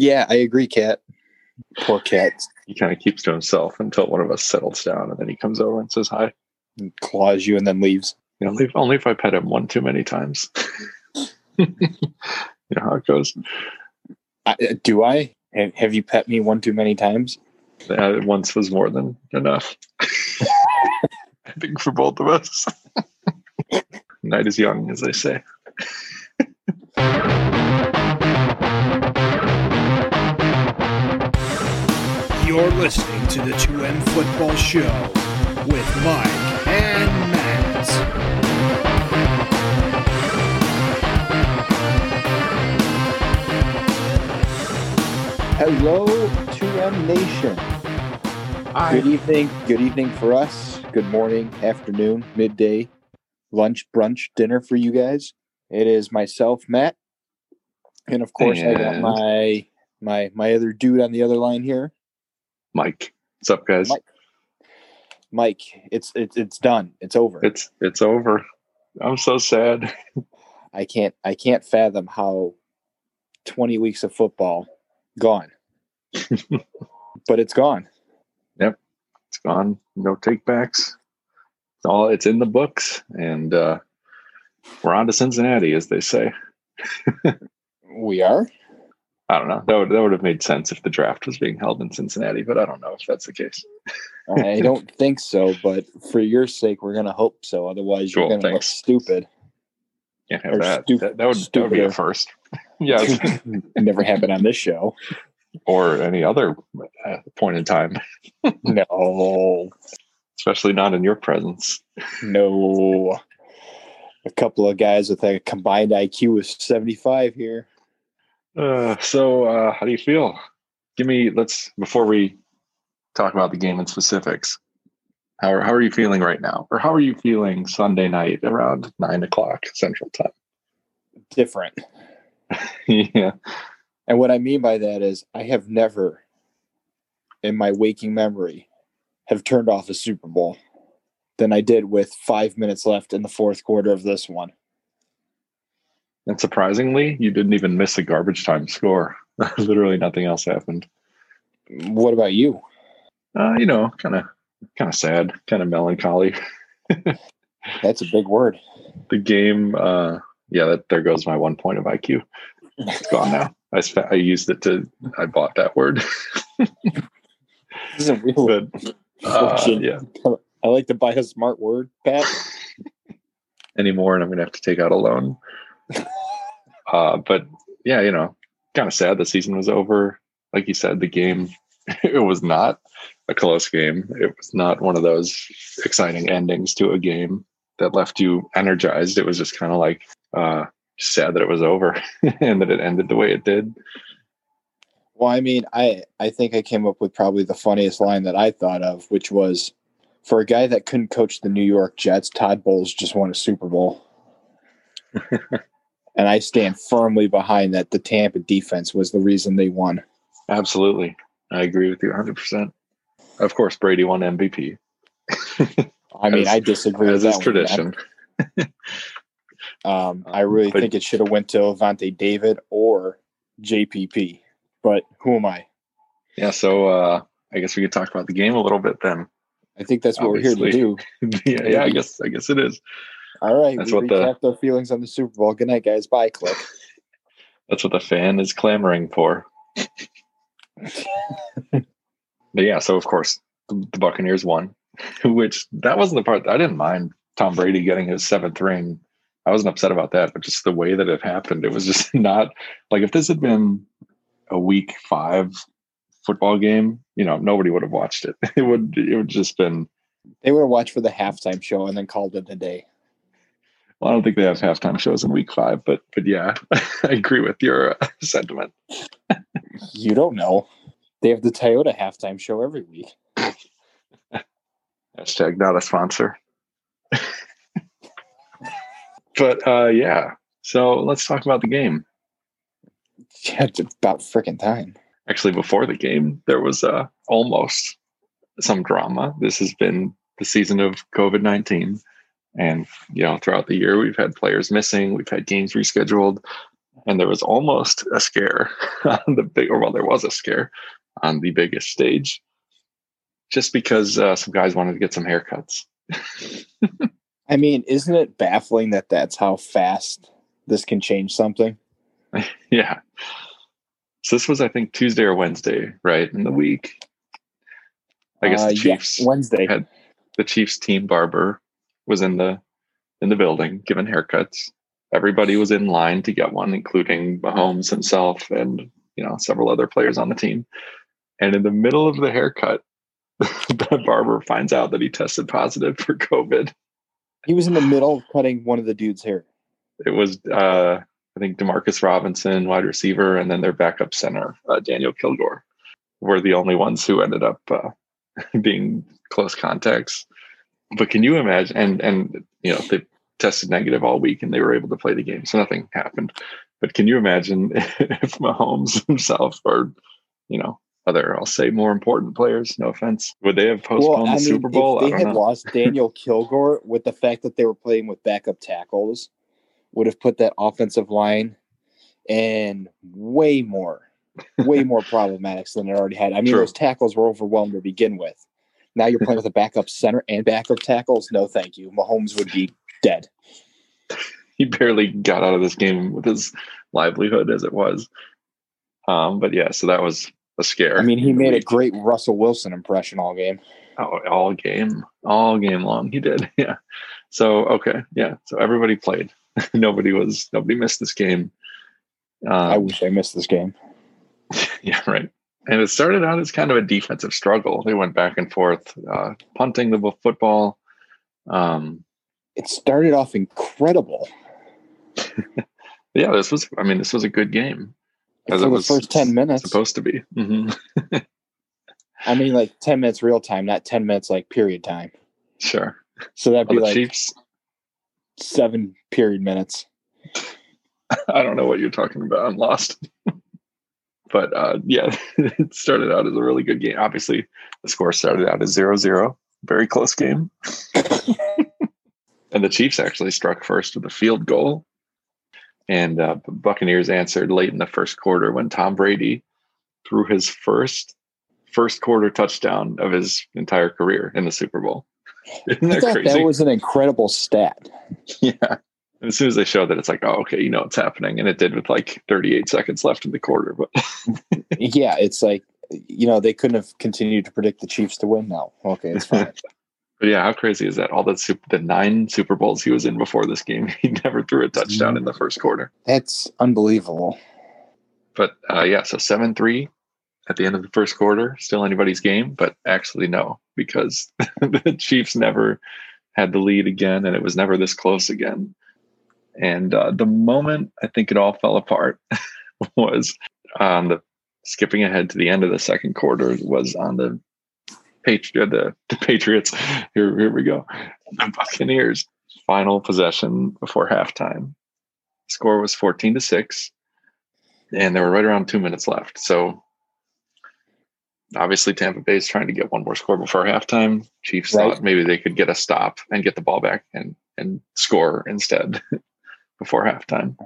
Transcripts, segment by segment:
Yeah, I agree, Cat. Poor cat He kind of keeps to himself until one of us settles down, and then he comes over and says hi. and claws you and then leaves. You know, only- only if I pet him one too many times. you know how it goes. I, uh, do I? Have, you pet me one too many times? Uh, once was more than enough. I think for both of us. Night is young, as they say. You're listening to the 2M Football Show with Mike and Matt. Hello, 2M Nation. Good evening. Good evening for us. Good morning, afternoon, midday, lunch, brunch, dinner for you guys. It is myself, Matt, and of course, I got my my my other dude on the other line here, Mike. What's up, guys? Mike. Mike. It's it's it's done. It's over. It's it's over. I'm so sad. I can't I can't fathom how 20 weeks of football gone. but it's gone. Yep. It's gone. No takebacks. It's all it's in the books, and uh, we're on to Cincinnati, as they say. We are. I don't know. That would that would have made sense if the draft was being held in Cincinnati, but I don't know if that's the case. I don't think so, but for your sake, we're gonna hope so. Otherwise, you're Cool, gonna look stupid. Or that. stu- that. That would that would be a first. yeah, Never happened on this show. or any other uh, point in time, No, especially not in your presence. no. A couple of guys with a combined IQ of 75 here. Uh, so, uh, how do you feel? Give me let's before we talk about the game in specifics. How are, how are you feeling right now, or how are you feeling Sunday night around nine o'clock Central Time? Different. yeah, And what I mean by that is I have never in my waking memory have turned off a Super Bowl than I did with five minutes left in the fourth quarter of this one. And surprisingly, you didn't even miss a garbage time score. Literally, nothing else happened. What about you? Uh, you know, kind of kind of sad, kind of melancholy. That's a big word. The game, uh, yeah, that there goes my one point of IQ. It's gone now. I sp- I used it to I bought that word, This is a real but uh, yeah, I like to buy a smart word, Pat. anymore, and I'm gonna have to take out a loan. uh, but yeah, you know, kind of sad the season was over. Like you said, the game it was not a close game. It was not one of those exciting endings to a game that left you energized. It was just kind of like uh, sad that it was over and that it ended the way it did. Well, I mean, I I think I came up with probably the funniest line that I thought of, which was for a guy that couldn't coach the New York Jets, Todd Bowles just won a Super Bowl. And I stand firmly behind that the Tampa defense was the reason they won. Absolutely, I agree with you 100. percent Of course, Brady won MVP. I mean, As- I disagree with as that tradition. Um, I really But- think it should have went to Lavonte David or JPP. But who am I? Yeah, so uh, I guess we could talk about the game a little bit then. I think that's what we're here to do. yeah, yeah, I guess I guess it is. All right, That's we what the- our feelings on the Super Bowl. Good night, guys. Bye, click. That's what the fan is clamoring for. but yeah, so of course the, the Buccaneers won, which that wasn't the part I didn't mind Tom Brady getting his seventh ring. I wasn't upset about that, but just the way that it happened, it was just not like if this had been a week five football game, you know, nobody would have watched it. It would it would just been They would have watched for the halftime show and then called it a day. Well, I don't think they have halftime shows in week five, but but yeah, I agree with your uh, sentiment. You don't know. They have the Toyota halftime show every week. Hashtag not a sponsor. but uh, yeah, so let's talk about the game. Yeah, it's about freaking time. Actually, before the game, there was uh, almost some drama. This has been the season of COVID 19. And, you know, throughout the year, we've had players missing, we've had games rescheduled. and there was almost a scare on the big, or well, there was a scare on the biggest stage, just because uh, some guys wanted to get some haircuts. I mean, isn't it baffling that that's how fast this can change something? yeah. So this was, I think, Tuesday or Wednesday, right in the week. I guess the uh, Chiefs yeah, Wednesday had the Chiefs team barber was in the in the building giving haircuts. Everybody was in line to get one, including Mahomes himself and you know several other players on the team. And in the middle of the haircut, the barber finds out that he tested positive for COVID. He was in the middle of cutting one of the dude's hair. It was, uh, I think, Demarcus Robinson, wide receiver, and then their backup center, uh, Daniel Kilgore, were the only ones who ended up uh, being close contacts. But can you imagine? And and you know they tested negative all week and they were able to play the game, so nothing happened. But can you imagine if Mahomes himself or you know other I'll say more important players, no offense, would they have postponed well, the mean, Super Bowl? If they had know. lost Daniel Kilgore with the fact that they were playing with backup tackles, would have put that offensive line in way more way more problematic than it already had. I mean, True. those tackles were overwhelmed to begin with. Now you're playing with a backup center and backup tackles. No, thank you. Mahomes would be dead. He barely got out of this game with his livelihood as it was. Um, but yeah, so that was a scare. I mean, he made a great Russell Wilson impression all game. Oh, all game, all game long. He did. Yeah. So okay, yeah. So everybody played. nobody was. Nobody missed this game. Um, I wish I missed this game. yeah, right. And it started out as kind of a defensive struggle. They went back and forth, uh, punting the football. Um, it started off incredible. yeah, this was. I mean, this was a good game. For the was first ten minutes, supposed to be. Mm-hmm. I mean, like ten minutes real time, not ten minutes like period time. Sure. So that'd be like Chiefs. seven period minutes. I don't know what you're talking about. I'm lost but uh, yeah, it started out as a really good game. Obviously, the score started out as 0 0, very close game. and the Chiefs actually struck first with a field goal. And uh, Buccaneers answered late in the first quarter when Tom Brady threw his first first quarter touchdown of his entire career in the Super Bowl. Isn't that crazy? That was an incredible stat. Yeah. And as soon as they show that, it's like, oh, okay, you know what's happening, and it did with like 38 seconds left in the quarter. But yeah, it's like you know they couldn't have continued to predict the Chiefs to win. Now, okay, it's fine. but yeah, how crazy is that? All the super, the nine Super Bowls he was in before this game, he never threw a touchdown in the first quarter. That's unbelievable. But uh, yeah, so seven three at the end of the first quarter, still anybody's game, but actually no, because the Chiefs never had the lead again, and it was never this close again. And uh, the moment I think it all fell apart was on the skipping ahead to the end of the second quarter was on the Patriot the, the Patriots. Here, here we go. The Buccaneers final possession before halftime. Score was 14 to 6. And there were right around two minutes left. So obviously Tampa Bay is trying to get one more score before halftime. Chiefs right. thought maybe they could get a stop and get the ball back and and score instead. before halftime.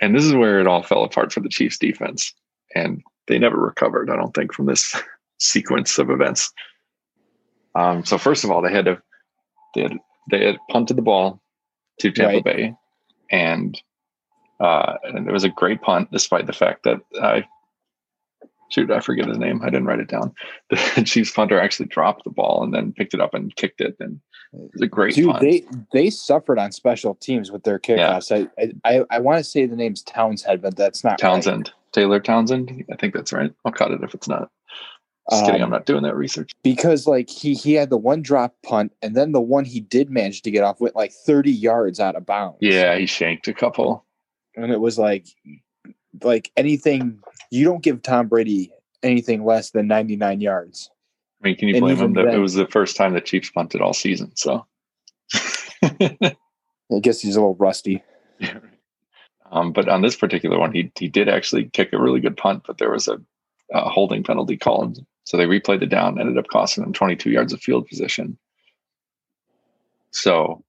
And this is where it all fell apart for the Chiefs defense. And they never recovered, I don't think, from this sequence of events. Um, so first of all, they had to they had they had punted the ball to Tampa right. Bay, and uh, and it was a great punt, despite the fact that I shoot, I forget his name. I didn't write it down. The Chiefs punter actually dropped the ball and then picked it up and kicked it, and it was a great. Dude, punt. they they suffered on special teams with their kickoffs. Yeah. I I, I want to say the name's Townsend, but that's not Townsend. Right. Taylor Townsend. I think that's right. I'll cut it if it's not. Just um, kidding. I'm not doing that research because like he he had the one drop punt and then the one he did manage to get off went like 30 yards out of bounds. Yeah, he shanked a couple, and it was like like anything you don't give Tom Brady anything less than 99 yards. I mean, can you and blame him that it was the first time the Chiefs punted all season? So I guess he's a little rusty. Yeah. Um, but on this particular one, he he did actually kick a really good punt, but there was a, a holding penalty called. So they replayed it down, ended up costing them 22 yards of field position. So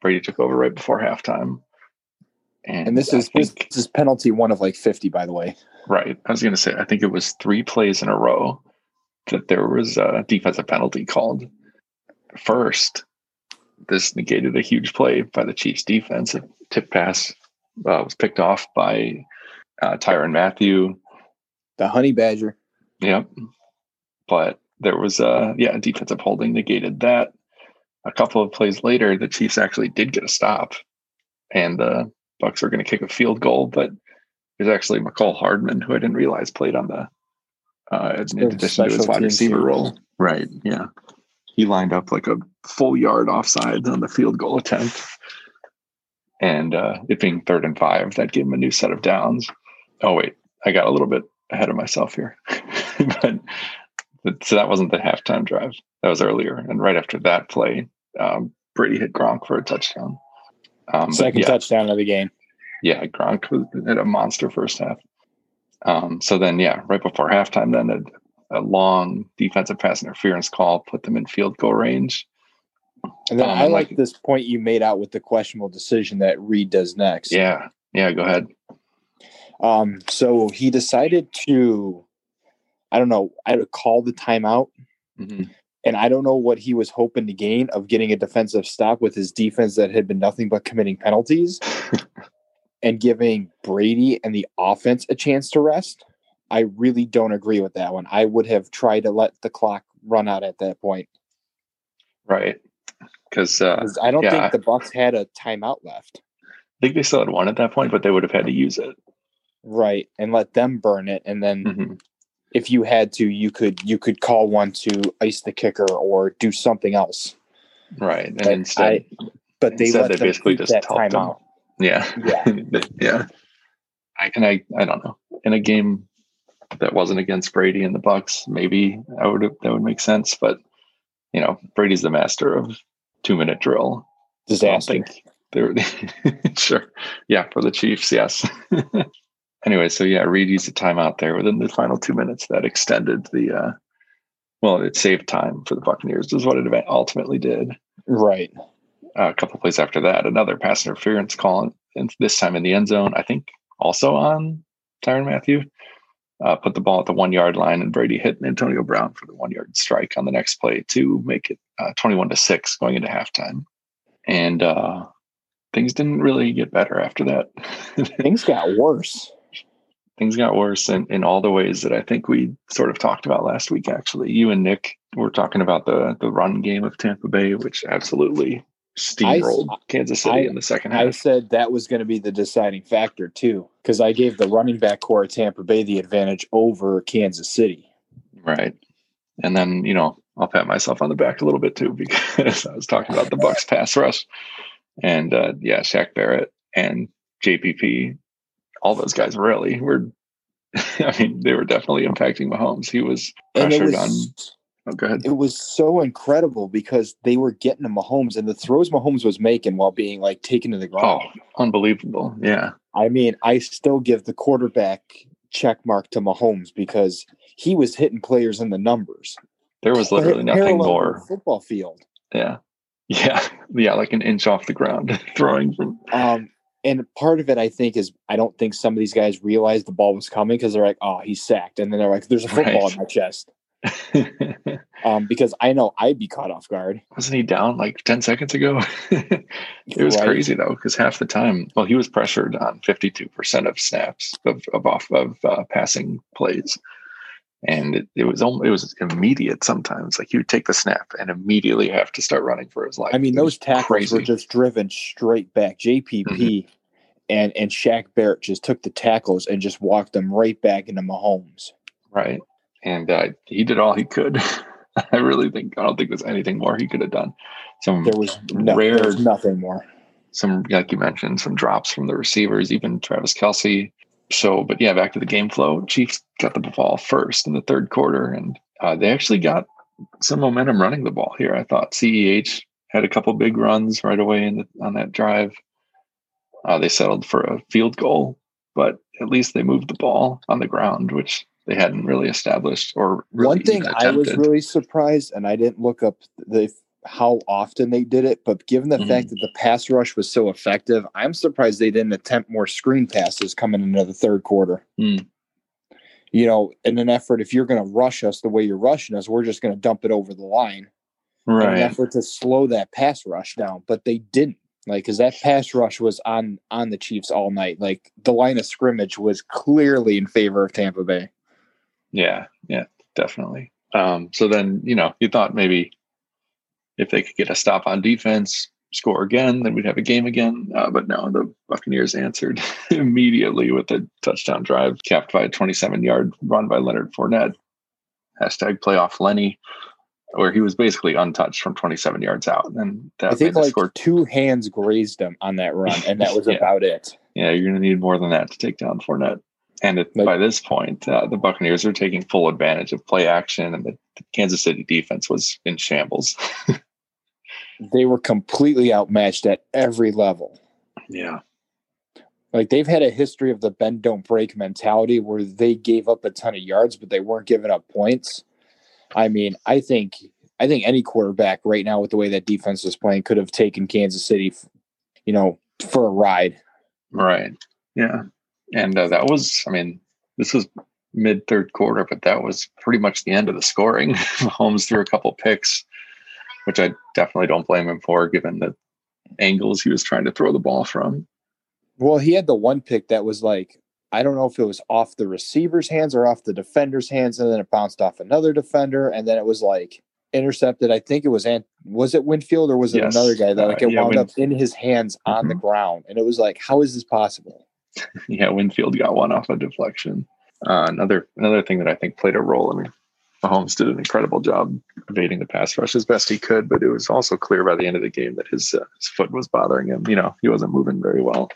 Brady took over right before halftime And, and this is think, this is penalty one of like 50, by the way. Right. I was going to say, I think it was three plays in a row that there was a defensive penalty called. First, this negated a huge play by the Chiefs defense. A tip pass uh, was picked off by uh, Tyrann Mathieu. The honey badger. Yep. But there was a, yeah, defensive holding negated that. A couple of plays later, the Chiefs actually did get a stop and the Bucks were going to kick a field goal, but it was actually Mecole Hardman, who I didn't realize played on the, uh, in addition to his wide receiver role. Right. Yeah. He lined up like a full yard offside on the field goal attempt. And uh, it being third and five, that gave him a new set of downs. Oh, wait, I got a little bit ahead of myself here. but, but, so that wasn't the halftime drive. That was earlier. And right after that play, um, Brady hit Gronk for a touchdown. Um, Second yeah, touchdown of the game. Yeah, Gronk had a monster first half. Um, so then, yeah, right before halftime, then a, a, long defensive pass interference call put them in field goal range. And then um, I like, like this point you made out with the questionable decision that Reid does next. Yeah, yeah, go ahead. Um, so he decided to, I don't know, I would call the timeout. Mm-hmm. And I don't know what he was hoping to gain of getting a defensive stop with his defense that had been nothing but committing penalties and giving Brady and the offense a chance to rest. I really don't agree with that one. I would have tried to let the clock run out at that point. Right. Because uh, I don't yeah. think the Bucks had a timeout left. I think they still had one at that point, but they would have had to use it. Right. And let them burn it. And then mm-hmm if you had to, you could you could call one to ice the kicker or do something else. Right, and but instead, I, but they let they basically just time them. out. Yeah, yeah, yeah. I and I I don't know in a game that wasn't against Brady and the Bucks, maybe I would that would make sense. But you know, Brady's the master of two minute drill. Disaster. They're sure, yeah, for the Chiefs, yes anyway, so yeah, Reid used a timeout there within the final two minutes that extended the. Uh, well, it saved time for the Buccaneers. Is what it ultimately did. Right. Uh, a couple plays after that, another pass interference call, and this time in the end zone. I think also on Tyrann Mathieu. Uh, put the ball at the one yard line, and Brady hit Antonio Brown for the one yard strike on the next play to make it uh, 21 to 6 going into halftime. And uh, things didn't really get better after that. things got worse things got worse in, in all the ways that I think we sort of talked about last week. Actually, you and Nick were talking about the the run game of Tampa Bay, which absolutely steamrolled I, Kansas City I, in the second half. I said that was going to be the deciding factor too, because I gave the running back corps of Tampa Bay the advantage over Kansas City. Right, and then you know I'll pat myself on the back a little bit too because I was talking about the Bucks pass rush, and uh, yeah, Shaq Barrett and JPP all those guys really were. I mean, they were definitely impacting Mahomes. He was pressured was, on. Oh, go ahead. It was so incredible because they were getting to Mahomes and the throws Mahomes was making while being like taken to the ground. Oh, unbelievable! Yeah. I mean, I still give the quarterback check mark to Mahomes because he was hitting players in the numbers. There was literally nothing more. Football field. Yeah. Yeah. Yeah. Like an inch off the ground throwing from. Um, and part of it, I think, is I don't think some of these guys realized the ball was coming because they're like, "Oh, he's sacked," and then they're like, "There's a football right. in my chest." um, because I know I'd be caught off guard. Wasn't he down like ten seconds ago? it was right. crazy though, because half the time, well, he was pressured on fifty-two percent of snaps of, of off of uh, passing plays, and it, it was it was immediate. Sometimes, like he would take the snap and immediately have to start running for his life. I mean, those tackles crazy. were just driven straight back. JPP mm-hmm and and Shaq Barrett just took the tackles and just walked them right back into Mahomes. Right, and uh, he did all he could. I really think I don't think there's anything more he could have done. Some there was no, rare, there was nothing more. Some like you mentioned, some drops from the receivers, even Travis Kelce. So, but yeah, back to the game flow. Chiefs got the ball first in the third quarter, and uh, they actually got some momentum running the ball here. I thought CEH had a couple big runs right away in the, on that drive. Uh, they settled for a field goal, but at least they moved the ball on the ground, which they hadn't really established or really one thing I was really surprised, and I didn't look up the. how often they did it, but given the mm-hmm. fact that the pass rush was so effective, I'm surprised they didn't attempt more screen passes coming into the third quarter. Mm. You know, in an effort, if you're going to rush us the way you're rushing us, we're just going to dump it over the line. Right. In an effort to slow that pass rush down, but they didn't. Like, because that pass rush was on on the Chiefs all night. Like the line of scrimmage was clearly in favor of Tampa Bay. Yeah, yeah, definitely. Um, so then, you know, you thought maybe if they could get a stop on defense, score again, then we'd have a game again. Uh, but no, the Buccaneers answered immediately with a touchdown drive, capped by a 27 yard run by Leonard Fournette. Hashtag playoff Lenny, where he was basically untouched from 27 yards out. And that I think like score. two hands grazed him on that run, and that was yeah. about it. Yeah, you're going to need more than that to take down Fournette. And it, like, by this point, uh, the Buccaneers are taking full advantage of play action, and the, the Kansas City defense was in shambles. they were completely outmatched at every level. Yeah. Like they've had a history of the bend don't break mentality where they gave up a ton of yards, but they weren't giving up points. I mean, I think I think any quarterback right now with the way that defense is playing could have taken Kansas City, you know, for a ride. Right. Yeah. And uh, that was, I mean, this was mid third quarter, but that was pretty much the end of the scoring. Holmes threw a couple picks which I definitely don't blame him for, given the angles he was trying to throw the ball from. Well, he had the one pick that was like, I don't know if it was off the receiver's hands or off the defender's hands, and then it bounced off another defender, and then it was like intercepted. I think it was Ant- was it Winfield or was it yes. another guy that like it uh, yeah, wound Win- up in his hands mm-hmm. on the mm-hmm. ground, and it was like, how is this possible? yeah, Winfield got one off a deflection. Uh, another another thing that I think played a role. I mean, Mahomes did an incredible job evading the pass rush as best he could, but it was also clear by the end of the game that his uh, his foot was bothering him. You know, he wasn't moving very well,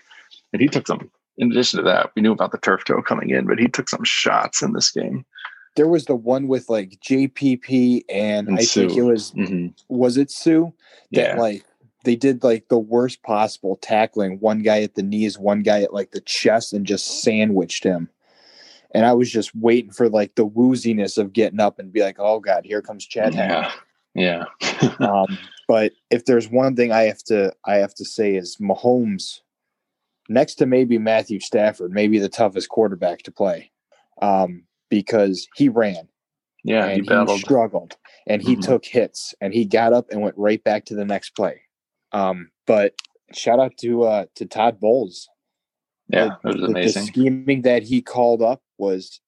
and he took some. In addition to that, we knew about the turf toe coming in, but he took some shots in this game. There was the one with like JPP and, and I Suh. think it was mm-hmm. was it Suh that yeah. like they did like the worst possible tackling. One guy at the knees, one guy at like the chest, and just sandwiched him and I was just waiting for like the wooziness of getting up and be like, "Oh God, here comes Chad." Yeah, yeah. um, but if there's one thing I have to I have to say is Mahomes, next to maybe Matthew Stafford, maybe the toughest quarterback to play, um, because he ran. Yeah, and he, he struggled, and he mm-hmm. took hits, and he got up and went right back to the next play. Um, but shout out to uh, to Todd Bowles. Yeah, the, it was amazing. The scheming that he called up was,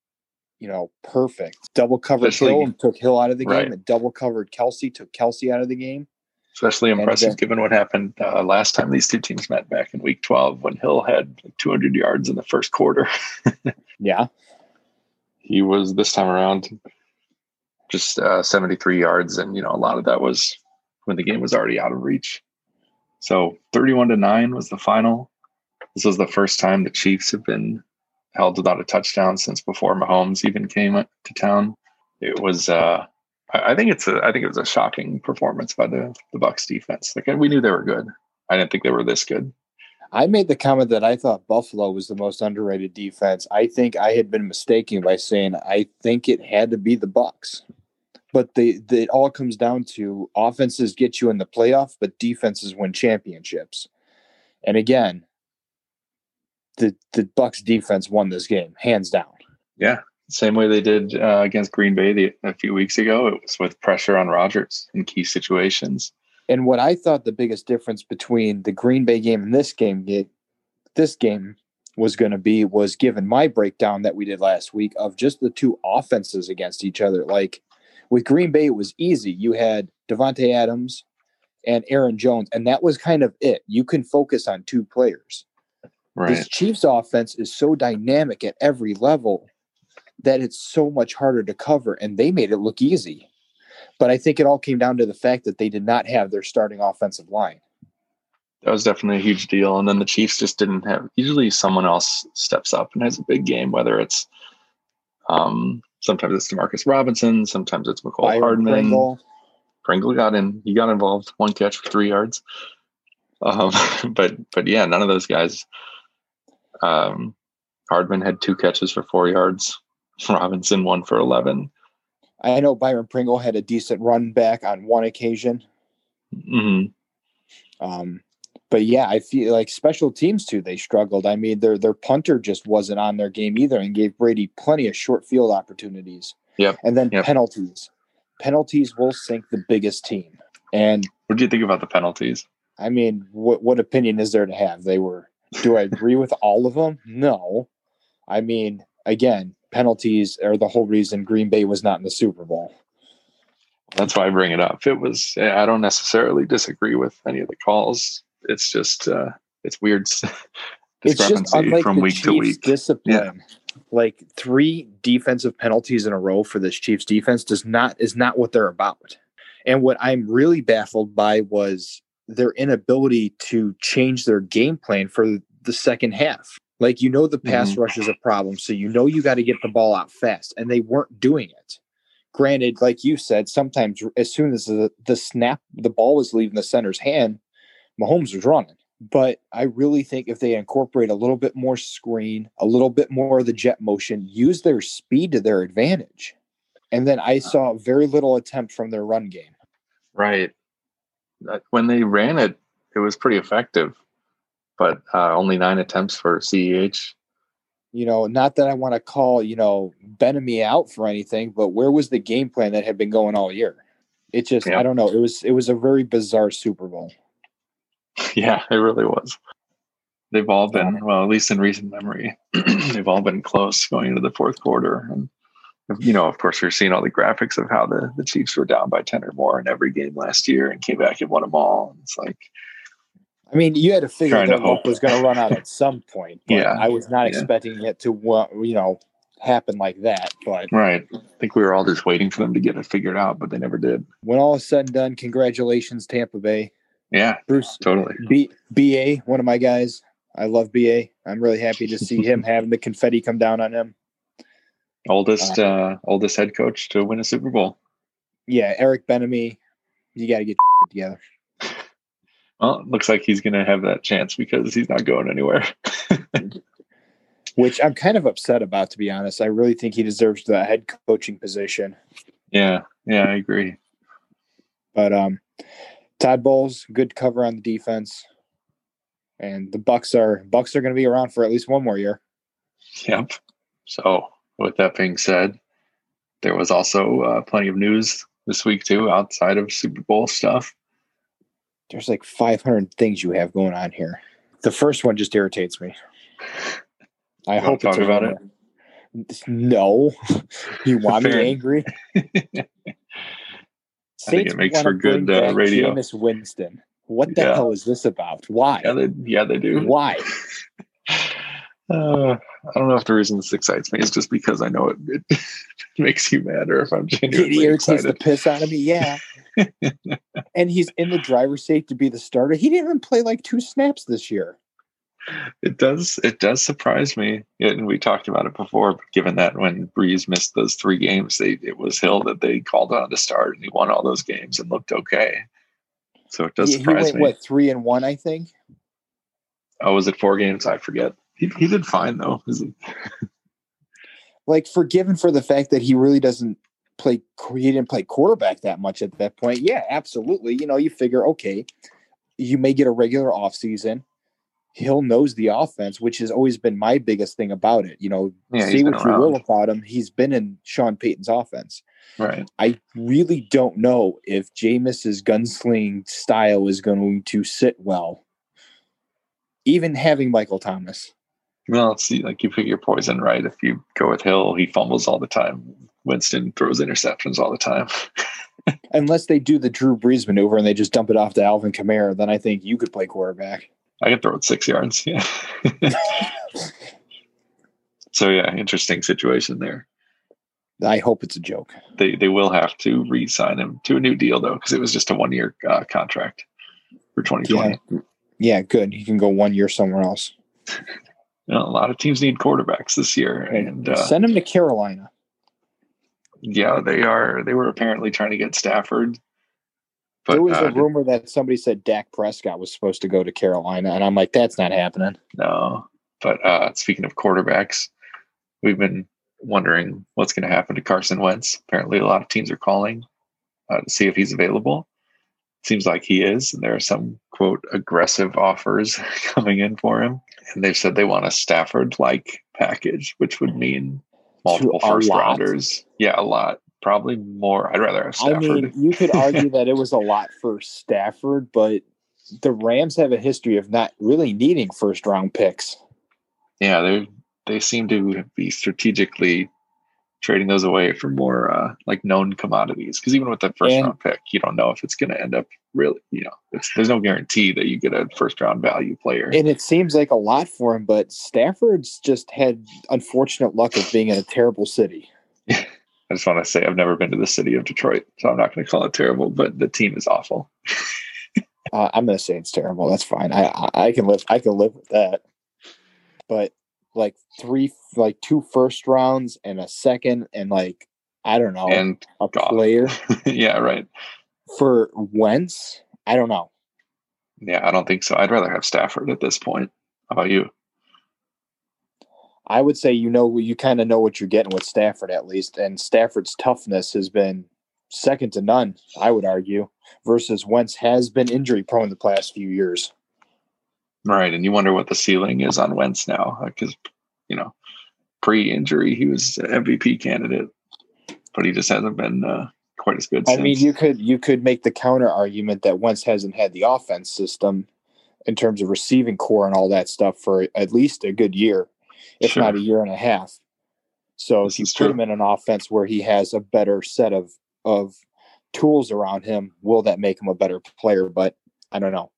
you know, perfect. Double covered Hill and took Hill out of the game, right. and double covered Kelce took Kelce out of the game. Especially impressive then, given what happened uh, last time these two teams met back in Week 12 when Hill had 200 yards in the first quarter. yeah, he was this time around just uh, 73 yards, and you know a lot of that was when the game was already out of reach. So 31 to nine was the final. This was the first time the Chiefs have been held without a touchdown since before Mahomes even came to town. It was, uh, I think it's a, I think it was a shocking performance by the the Bucks defense. Like we knew they were good. I didn't think they were this good. I made the comment that I thought Buffalo was the most underrated defense. I think I had been mistaken by saying I think it had to be the Bucks. But the, the, it all comes down to offenses get you in the playoff, but defenses win championships. And again, the the Bucks defense won this game hands down. Yeah, same way they did uh, against Green Bay the, a few weeks ago. It was with pressure on Rodgers in key situations. And what I thought the biggest difference between the Green Bay game and this game, this game was going to be was given my breakdown that we did last week of just the two offenses against each other. Like with Green Bay, it was easy. You had Davante Adams and Aaron Jones, and that was kind of it. You can focus on two players. Right. This Chiefs offense is so dynamic at every level that it's so much harder to cover, and they made it look easy. But I think it all came down to the fact that they did not have their starting offensive line. That was definitely a huge deal. And then the Chiefs just didn't have, usually someone else steps up and has a big game, whether it's, um, sometimes it's Demarcus Robinson, sometimes it's Mecole Byron Hardman. Pringle. Pringle got in, he got involved, one catch for three yards. Um, but, but yeah, none of those guys um, Hardman had two catches for four yards. Robinson one for eleven. I know Byron Pringle had a decent run back on one occasion. Mm-hmm. Um, but yeah, I feel like special teams too. They struggled. I mean, their their punter just wasn't on their game either, and gave Brady plenty of short field opportunities. Yep. And then Yep. penalties. Penalties will sink the biggest team. And What do you think about the penalties? I mean, what what opinion is there to have? They were. Do I agree with all of them? No. I mean, again, penalties are the whole reason Green Bay was not in the Super Bowl. That's why I bring it up. It was. I don't necessarily disagree with any of the calls. It's just. uh It's weird. It's just unlike from week Chiefs' to week. discipline. Like three defensive penalties in a row for this Chiefs defense does not is not what they're about. And what I'm really baffled by was their inability to change their game plan for the second half. Like you know the pass Mhm. rush is a problem, so you know you got to get the ball out fast, and they weren't doing it. Granted, like you said, sometimes as soon as the, the snap, the ball was leaving the center's hand, Mahomes was running. But I really think if they incorporate a little bit more screen, a little bit more of the jet motion, use their speed to their advantage. And then I saw very little attempt from their run game. Right. When they ran it, it was pretty effective, but uh, only nine attempts for CEH. You know, not that I want to call, you know, Bieniemy out for anything, but where was the game plan that had been going all year? It just Yeah. I don't know. It was it was a very bizarre Super Bowl. Yeah, it really was. They've all been, well, at least in recent memory, they've all been close going into the fourth quarter. And, you know, of course, we're seeing all the graphics of how the, the Chiefs were down by 10 or more in every game last year and came back and won them all. It's like, I mean, you had to figure that hope. was going to run out at some point. But Yeah. I was not Yeah. expecting it to, you know, happen like that. But right. I think we were all just waiting for them to get it figured out, but they never did. when all is said and done, congratulations, Tampa Bay. Yeah, Bruce totally. B, BA, one of my guys. I love BA. I'm really happy to see him having the confetti come down on him. Oldest, uh, oldest head coach to win a Super Bowl. Yeah, Eric Bieniemy, you got to get together. Well, it looks like he's going to have that chance because he's not going anywhere. Which I'm kind of upset about, to be honest. I really think he deserves the head coaching position. yeah, yeah, I agree. But um, Todd Bowles, good cover on the defense, and the Bucks are Bucks are going to be around for at least one more year. Yep. So, with that being said, there was also uh, plenty of news this week too, outside of Super Bowl stuff. There's like 500 things you have going on here. The first one just irritates me. I You hope it's about it? No, you want me angry? I think it makes for good, uh, radio. Jameis Winston. What the Yeah. hell is this about? Why? Yeah, they, yeah, they do. Why? Uh, I don't know if the reason this excites me is just because I know it, it makes you mad, or if I'm It genuinely irritates the piss out of me. Yeah. and he's in the driver's seat to be the starter. He didn't even play like two snaps this year. It does. It does surprise me, and we talked about it before. But given that when Brees missed those three games, they it was Hill that they called on to start, and he won all those games and looked okay. So it does He, he surprise went me. what three and one, I think. Oh, was it four games? I forget. He, he did fine though. Like forgiven for the fact that he really doesn't play. He didn't play quarterback that much at that point. Yeah, absolutely. You know, you figure okay, you may get a regular off season. Hill knows the offense, which has always been my biggest thing about it. You know, Yeah, say what you will about him, he's been in Sean Payton's offense. Right. I really don't know if Jameis's gunsling style is going to sit well. Even having Michael Thomas. Well, see, like you pick your poison, right? If you go with Hill, he fumbles all the time. Winston throws interceptions all the time. Unless they do the Drew Brees maneuver and they just dump it off to Alvin Kamara, then I think you could play quarterback. I can throw it six yards. Yeah. so yeah, interesting situation there. I hope it's a joke. They they will have to re-sign him to a new deal though, because it was just a one year uh, contract for 2020. Yeah. Yeah, good. He can go one year somewhere else. You know, a lot of teams need quarterbacks this year, and uh, Send him to Carolina. yeah, they are. They were apparently trying to get Stafford, but there was uh, a rumor that somebody said Dak Prescott was supposed to go to Carolina, and I'm like, that's not happening. No. But uh, speaking of quarterbacks, we've been wondering what's going to happen to Carson Wentz. Apparently, a lot of teams are calling uh, to see if he's available. seems like he is, and there are some quote aggressive offers coming in for him. And they've said they want a Stafford like package, which would mean multiple first lot. rounders. Yeah, a lot. Probably more. I'd rather have Stafford. I mean, you could argue that it was a lot for Stafford, but the Rams have a history of not really needing first round picks. Yeah, they they seem to be strategically trading those away for more uh, like known commodities. Because even with that first and, round pick, you don't know if it's going to end up really. You know, there's no guarantee that you get a first round value player. And it seems like a lot for him, but Stafford's just had unfortunate luck of being in a terrible city. I just want to say I've never been to the city of Detroit, so I'm not going to call it terrible, but the team is awful. uh, I'm going to say it's terrible. That's fine. I, I I can live I can live with that. But like three, like two first rounds and a second, and like I don't know, and a player. yeah, right. For Wentz, I don't know. Yeah, I don't think so. I'd rather have Stafford at this point. How about you? I would say you know you kind of know what you're getting with Stafford at least, and Stafford's toughness has been second to none. I would argue, versus Wentz has been injury prone the past few years. Right, and you wonder what the ceiling is on Wentz now, because you know, pre-injury he was MVP candidate, but he just hasn't been uh, quite as good. I since. mean, you could you could make the counter argument that Wentz hasn't had the offense system in terms of receiving corps and all that stuff for at least a good year, if sure. not a year and a half. So this if you put true. him in an offense where he has a better set of of tools around him, will that make him a better player? But I don't know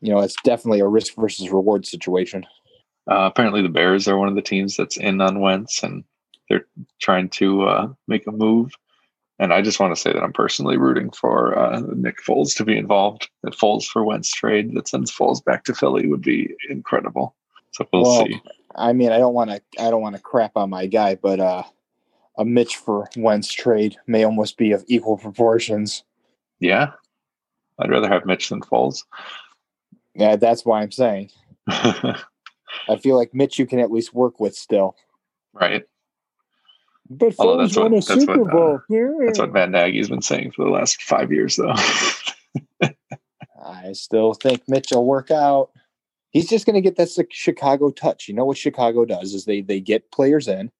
you know, it's definitely a risk versus reward situation. Uh, apparently, the Bears are one of the teams that's in on Wentz, and they're trying to uh, make a move. And I just want to say that I'm personally rooting for uh, Nick Foles to be involved. The Foles for Wentz trade that sends Foles back to Philly would be incredible. So we'll, well see. I mean, I don't want to, I don't want to crap on my guy, but uh, a Mitch for Wentz trade may almost be of equal proportions. Yeah, I'd rather have Mitch than Foles. Yeah, that's why I'm saying. I feel like Mitch, you can at least work with still. Right. But Although that's won what, a Super what, Bowl. Uh, yeah. That's what Matt Nagy's been saying for the last five years, though. I still think Mitch will work out. He's just going to get that Chicago touch. You know what Chicago does is they they get players in,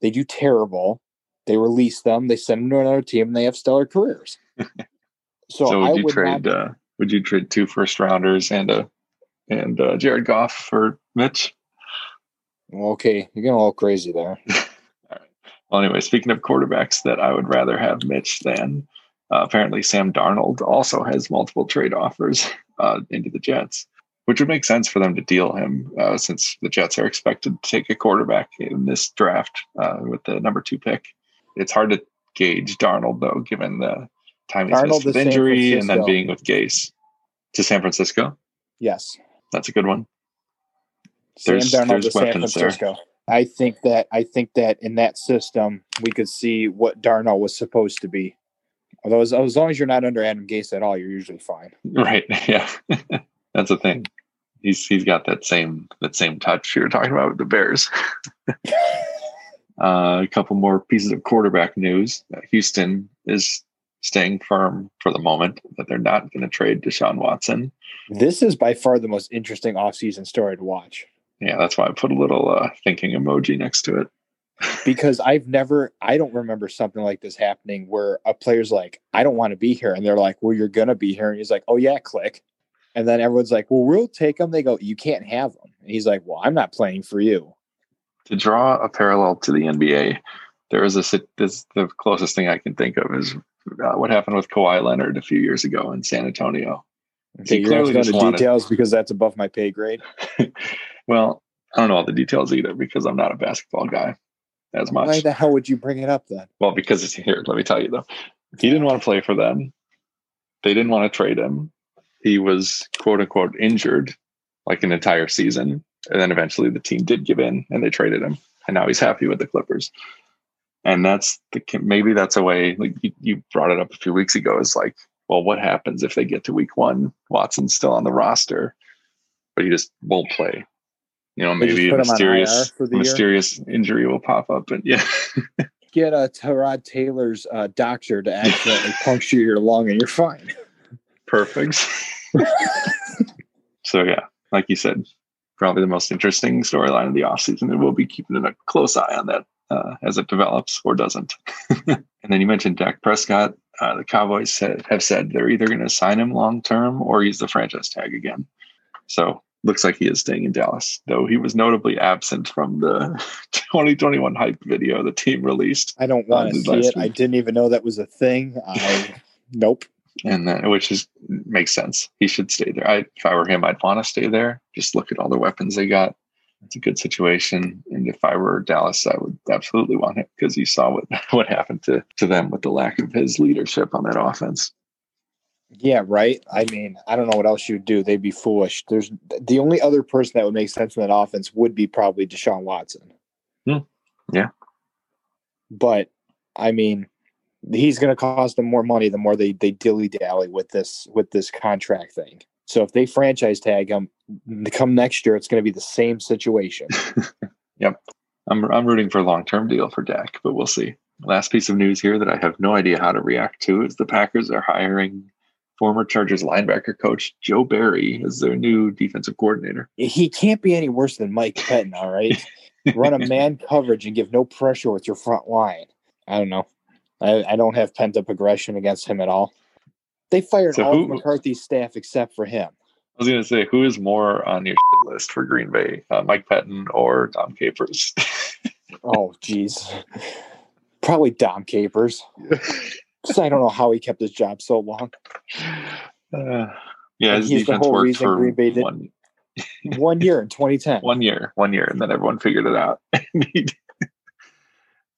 they do terrible, they release them, they send them to another team, and they have stellar careers. So, so would I you would trade? Not, uh, would you trade two first rounders and a and uh, Jared Goff for Mitch? Okay, you're getting a little crazy there. All right. Well, anyway, speaking of quarterbacks that I would rather have Mitch than, uh, apparently Sam Darnold also has multiple trade offers uh, into the Jets, which would make sense for them to deal him uh, since the Jets are expected to take a quarterback in this draft uh, with the number two pick. It's hard to gauge Darnold though, given the time missed with injury and then being with Gase to San Francisco. Yes, that's a good one. There's, Sam Darnold there's to San Francisco. There. I think that I think that in that system we could see what Darnold was supposed to be. Although as, as long as you're not under Adam Gase at all, you're usually fine. Right. Yeah. that's the thing. He's he's got that same that same touch you were talking about with the Bears. uh, a couple more pieces of quarterback news. Houston is staying firm for the moment that they're not going to trade Deshaun Watson. This is by far the most interesting offseason story to watch. Yeah, that's why I put a little uh, thinking emoji next to it. because I've never, I don't remember something like this happening where a player's like, I don't want to be here. And they're like, well, you're going to be here. And he's like, oh, yeah, click. And then everyone's like, well, we'll take them. They go, you can't have them. And he's like, well, I'm not playing for you. To draw a parallel to the NBA, there is a this the closest thing I can think of is uh, what happened with Kawhi Leonard a few years ago in San Antonio. Okay, you're going to wanted... details because that's above my pay grade. well, I don't know all the details either because I'm not a basketball guy as much. Why the hell would you bring it up then? Well, because it's here. Let me tell you though, he didn't want to play for them. They didn't want to trade him. He was quote unquote injured like an entire season, and then eventually the team did give in and they traded him, and now he's happy with the Clippers and that's the maybe that's a way like you, you brought it up a few weeks ago is like well what happens if they get to week one watson's still on the roster but he just won't play you know maybe a mysterious mysterious year. injury will pop up and yeah get a Tyrod Taylor's uh, doctor to accidentally puncture your lung and you're fine Perfect. so yeah, like you said, probably the most interesting storyline of the offseason. And we'll be keeping a close eye on that uh, as it develops or doesn't. and then you mentioned Dak Prescott. Uh, the Cowboys have said they're either going to sign him long term or use the franchise tag again. So looks like he is staying in Dallas, though he was notably absent from the 2021 hype video the team released. I don't want to see it. Week. I didn't even know that was a thing. I nope. And then, which is makes sense. He should stay there. I, if I were him, I'd want to stay there. Just look at all the weapons they got. It's a good situation. And if I were Dallas, I would absolutely want him because you saw what what happened to to them with the lack of his leadership on that offense. Yeah, right. I mean, I don't know what else you'd do. They'd be foolish. There's the only other person that would make sense in that offense would be probably Deshaun Watson. Hmm. Yeah. But I mean, he's going to cost them more money the more they they dilly dally with this with this contract thing. So if they franchise tag him, come next year, it's going to be the same situation. yep. I'm I'm rooting for a long term deal for Dak, but we'll see. Last piece of news here that I have no idea how to react to is the Packers are hiring former Chargers linebacker coach Joe Barry as their new defensive coordinator. He can't be any worse than Mike Pettine, all right? Run a man coverage and give no pressure with your front line. I don't know. I, I don't have pent up aggression against him at all. They fired so all who, of McCarthy's staff except for him. I was going to say, who is more on your list for Green Bay, uh, Mike Pettine or Dom Capers? oh, jeez. Probably Dom Capers. I don't know how he kept his job so long. Uh, yeah, his he's the whole reason Green Bay did one, one year in 2010. One year, one year, and then everyone figured it out.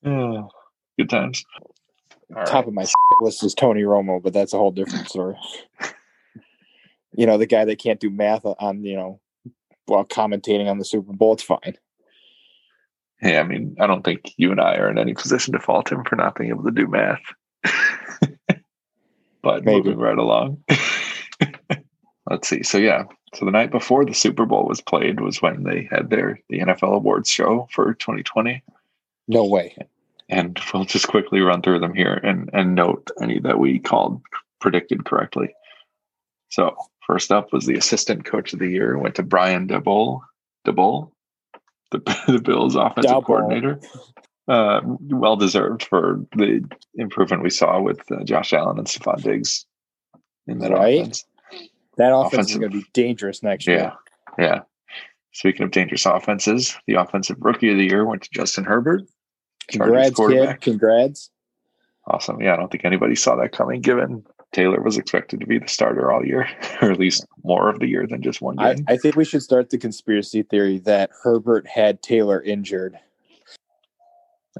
oh, good times. All Top right. of my list is Tony Romo, but that's a whole different story. you know, the guy that can't do math on, you know, while commentating on the Super Bowl, it's fine. Hey, I mean, I don't think you and I are in any position to fault him for not being able to do math. but Maybe. moving right along. Let's see. So yeah, so the night before the Super Bowl was played was when they had their the NFL awards show for 2020. No way. And we'll just quickly run through them here and and note any that we called predicted correctly. So first up was the assistant coach of the year went to Brian Daboll. Daboll, the, the Bills offensive Daboll. coordinator uh, well deserved for the improvement we saw with uh, Josh Allen and Stefon Diggs in that right? offense. That offense offensive, is going to be dangerous next year. Yeah, yeah. Speaking of dangerous offenses, the offensive rookie of the year went to Justin Herbert. Congrats, kid! Congrats. Awesome. Yeah, I don't think anybody saw that coming. Given Taylor was expected to be the starter all year, or at least more of the year than just one game. I, I think we should start the conspiracy theory that Herbert had Taylor injured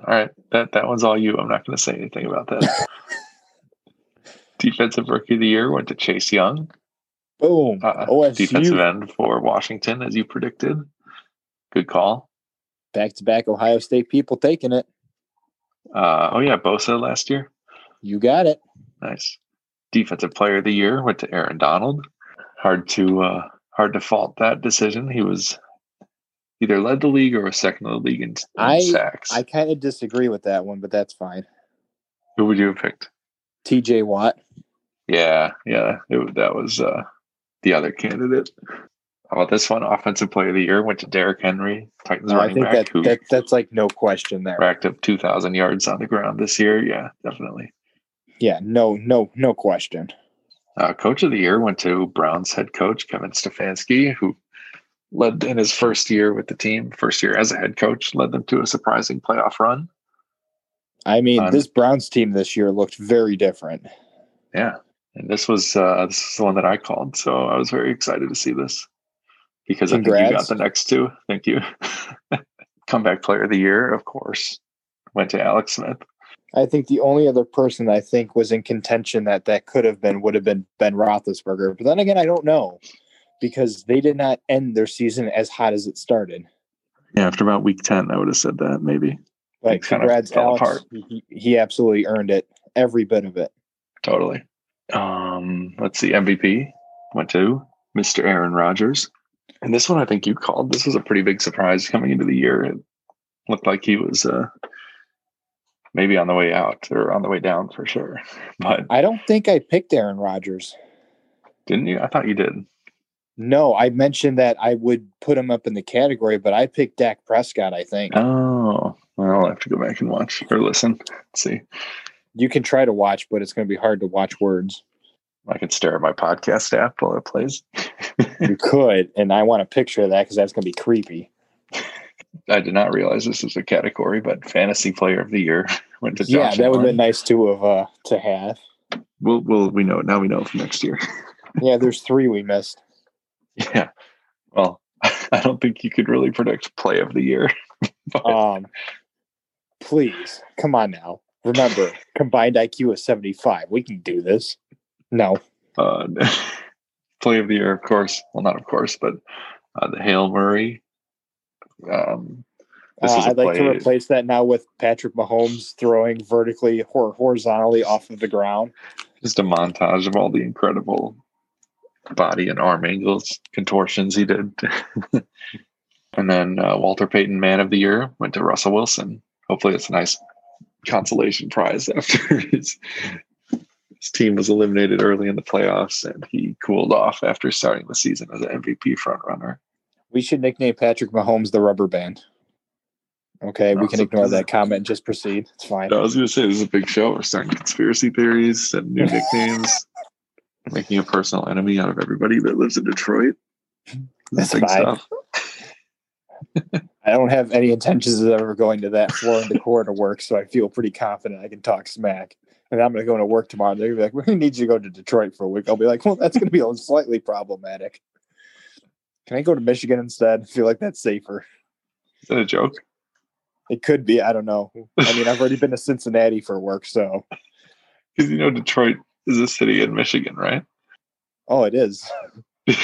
all right, that that one's all you. I'm not going to say anything about that. Defensive Rookie of the Year went to Chase Young. Boom. Uh, defensive end for Washington, as you predicted. Good call. Back to back Ohio State people taking it. Uh, oh yeah, Bosa last year. You got it. Nice. Defensive Player of the Year went to Aaron Donald. Hard to uh, hard to fault that decision. He was either led the league or was second in the league in, in I, sacks. I kind of disagree with that one, but that's fine. Who would you have picked? T.J. Watt. Yeah, yeah, it, that was uh, the other candidate. About this one? Offensive Player of the Year went to Derrick Henry, Titans no, running back. That, that, that's like no question there. Racked up two thousand yards on the ground this year. Yeah, definitely. Yeah, no, no, no question. Uh, coach of the Year went to Browns head coach Kevin Stefanski, who led in his first year with the team, first year as a head coach, led them to a surprising playoff run. I mean, this Browns team this year looked very different. Yeah, and this was uh, this is the one that I called, so I was very excited to see this because Congrats. I think you got the next two. Thank you. Comeback Player of the Year, of course, went to Alex Smith. I think the only other person I think was in contention that that could have been would have been Ben Roethlisberger, but then again, I don't know because they did not end their season as hot as it started. Yeah, after about week 10, I would have said that maybe. But congrats, Alex. He, he absolutely earned it, every bit of it. Totally. Um, let's see, MVP went to Mr. Aaron Rodgers. And this one I think you called. This was a pretty big surprise coming into the year. It looked like he was uh, maybe on the way out or on the way down for sure. But I don't think I picked Aaron Rodgers. Didn't you? I thought you did. No, I mentioned that I would put him up in the category, but I picked Dak Prescott, I think. Oh, well, I'll have to go back and watch or listen. Let's see. You can try to watch, but it's going to be hard to watch words. I can stare at my podcast app while it plays. you could, and I want a picture of that because that's going to be creepy. I did not realize this is a category, but fantasy player of the year went to Josh Yeah, that would have been nice too of uh to have. We'll, we'll we know now we know for next year. yeah, there's three we missed. Yeah. Well, I don't think you could really predict play of the year. um please, come on now. Remember, combined IQ is 75. We can do this. No. Uh, play of the year, of course. Well, not of course, but uh, the Hail Murray. Um, uh, I'd like to replace that now with Patrick Mahomes throwing vertically or horizontally off of the ground. Just a montage of all the incredible body and arm angles, contortions he did. and then uh, Walter Payton Man of the Year went to Russell Wilson. Hopefully, it's a nice consolation prize after his his team was eliminated early in the playoffs and he cooled off after starting the season as an MVP frontrunner. We should nickname Patrick Mahomes the rubber band. Okay, no, we can ignore that comment and just proceed. It's fine. No, I was going to say this is a big show. We're starting conspiracy theories and new nicknames, making a personal enemy out of everybody that lives in Detroit. That's big stuff. I don't have any intentions of ever going to that floor in the core to work, so I feel pretty confident I can talk smack and I'm going to go to work tomorrow. They're going to be like, we need you to go to Detroit for a week. I'll be like, well, that's going to be slightly problematic. Can I go to Michigan instead? I feel like that's safer. Is that a joke? It could be. I don't know. I mean, I've already been to Cincinnati for work, so. Because you know Detroit is a city in Michigan, right? Oh, it is. okay,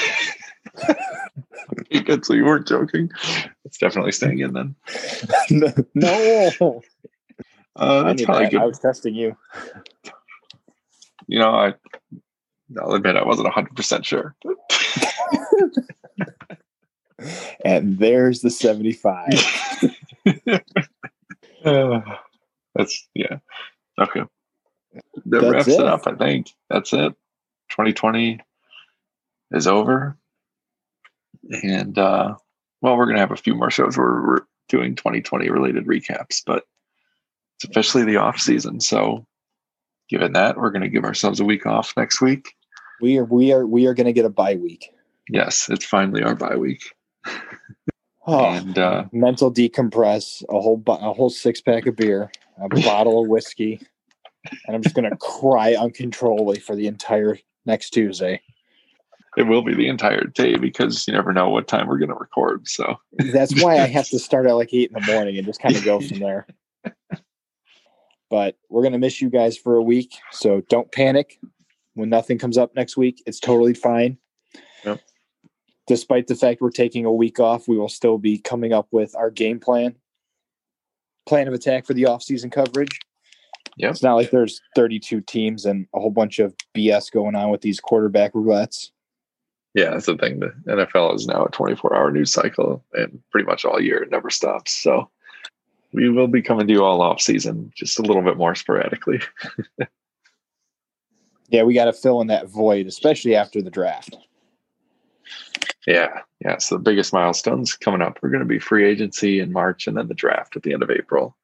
good. So you weren't joking. It's definitely staying in then. no. Uh, that's probably good. I was testing you. You know, I I'll admit I wasn't hundred percent sure. and there's the seventy-five. uh, that's yeah. Okay. That that's wraps it. it up. I think that's it. 2020 is over, and uh, well, we're gonna have a few more shows where we're doing 2020 related recaps, but it's officially the off season. So, given that, we're going to give ourselves a week off next week. We are we are we are going to get a bye week. Yes, it's finally our bye week. oh, and uh, mental decompress, a whole a whole six pack of beer, a bottle of whiskey, and I'm just going to cry uncontrollably for the entire next Tuesday. It will be the entire day because you never know what time we're going to record. So that's why I have to start at like eight in the morning and just kind of go from there. But we're going to miss you guys for a week. So don't panic when nothing comes up next week. It's totally fine. Yep. Despite the fact we're taking a week off, we will still be coming up with our game plan, plan of attack for the offseason coverage. Yep. It's not like there's 32 teams and a whole bunch of BS going on with these quarterback roulettes. Yeah, that's the thing. The NFL is now a 24 hour news cycle and pretty much all year it never stops. So we will be coming to you all off season, just a little bit more sporadically. yeah, we got to fill in that void, especially after the draft. Yeah, yeah. So the biggest milestones coming up We're going to be free agency in March, and then the draft at the end of April.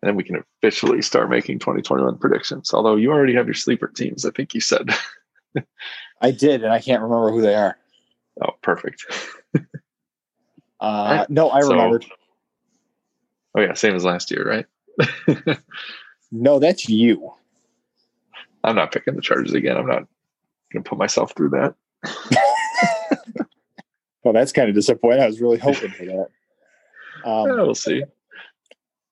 And then we can officially start making 2021 predictions. Although you already have your sleeper teams, I think you said. I did, and I can't remember who they are. Oh, perfect. uh. No, I remembered. Oh yeah, same as last year, right? no, that's you. I'm not picking the Chargers again. I'm not going to put myself through that. well, that's kind of disappointing. I was really hoping for that. Um, yeah, we'll see.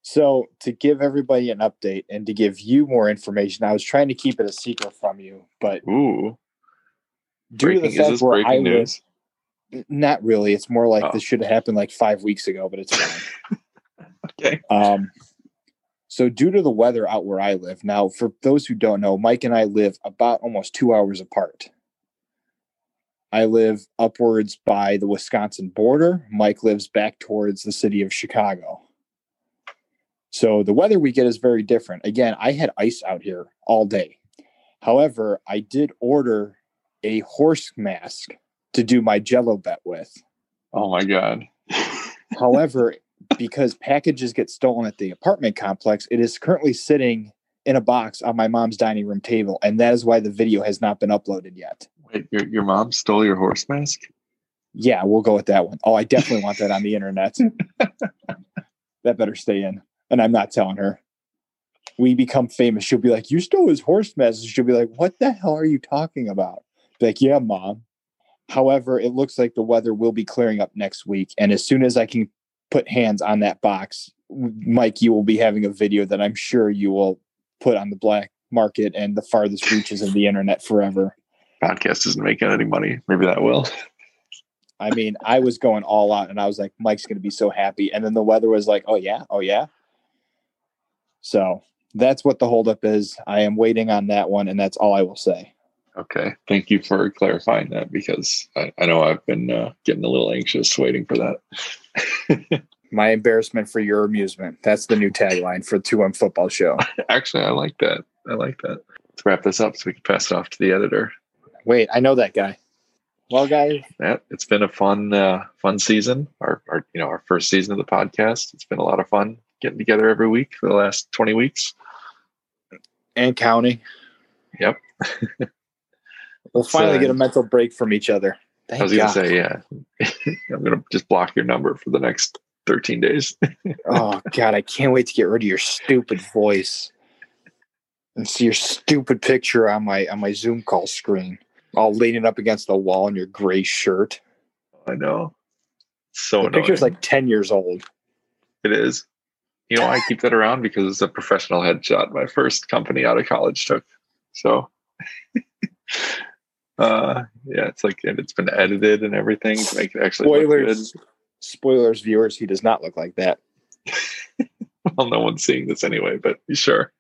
So, to give everybody an update and to give you more information, I was trying to keep it a secret from you, but ooh, due breaking, to the fact where I news? live, not really. It's more like oh. this should have happened like five weeks ago, but it's fine. Okay. Um, so due to the weather out where I live now, for those who don't know, Mike and I live about almost two hours apart. I live upwards by the Wisconsin border. Mike lives back towards the city of Chicago. So the weather we get is very different. Again, I had ice out here all day. However, I did order a horse mask to do my jello bet with. Oh my god. However, because packages get stolen at the apartment complex, it is currently sitting in a box on my mom's dining room table, and that is why the video has not been uploaded yet. Wait, your your mom stole your horse mask? Yeah, we'll go with that one. Oh, I definitely want that on the internet. that better stay in. And I'm not telling her. We become famous. She'll be like, You stole his horse mask. She'll be like, What the hell are you talking about? Be like, Yeah, mom. However, it looks like the weather will be clearing up next week. And as soon as I can put hands on that box, Mike, you will be having a video that I'm sure you will put on the black market and the farthest reaches of the internet forever. Podcast isn't making any money. Maybe that will. I mean, I was going all out and I was like, Mike's going to be so happy. And then the weather was like, oh, yeah, oh, yeah. So that's what the holdup is. I am waiting on that one, and that's all I will say. Okay. Thank you for clarifying that because I, I know I've been uh, getting a little anxious waiting for that. My embarrassment for your amusement. That's the new tagline for the 2M Football Show. Actually, I like that. I like that. Let's wrap this up so we can pass it off to the editor. Wait, I know that guy. Well, guys, yeah, it's been a fun, uh, fun season. Our, our, you know, our first season of the podcast. It's been a lot of fun getting together every week for the last twenty weeks and counting. Yep. we'll finally uh, get a mental break from each other. Thank I was going to say, yeah. I'm going to just block your number for the next 13 days. oh, God. I can't wait to get rid of your stupid voice and see your stupid picture on my on my Zoom call screen, all leaning up against the wall in your gray shirt. I know. So the annoying. picture's like 10 years old. It is. You know, I keep that around because it's a professional headshot my first company out of college took. So, uh, yeah, it's like, and it's been edited and everything to make it actually spoilers. Spoilers, viewers, he does not look like that. well, no one's seeing this anyway, but sure.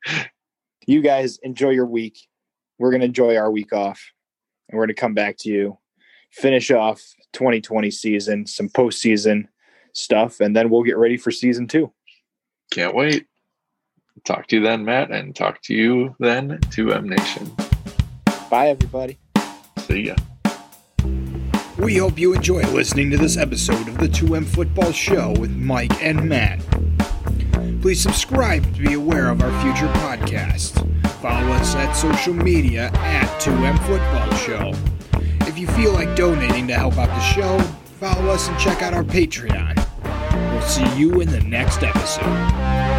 You guys enjoy your week. We're going to enjoy our week off and we're going to come back to you, finish off 2020 season, some postseason stuff, and then we'll get ready for season two. Can't wait. Talk to you then, Matt, and talk to you then, 2M Nation. Bye, everybody. See ya. We hope you enjoy listening to this episode of the 2M Football Show with Mike and Matt. Please subscribe to be aware of our future podcasts. Follow us at social media at 2M Football Show. If you feel like donating to help out the show, follow us and check out our Patreon. We'll see you in the next episode.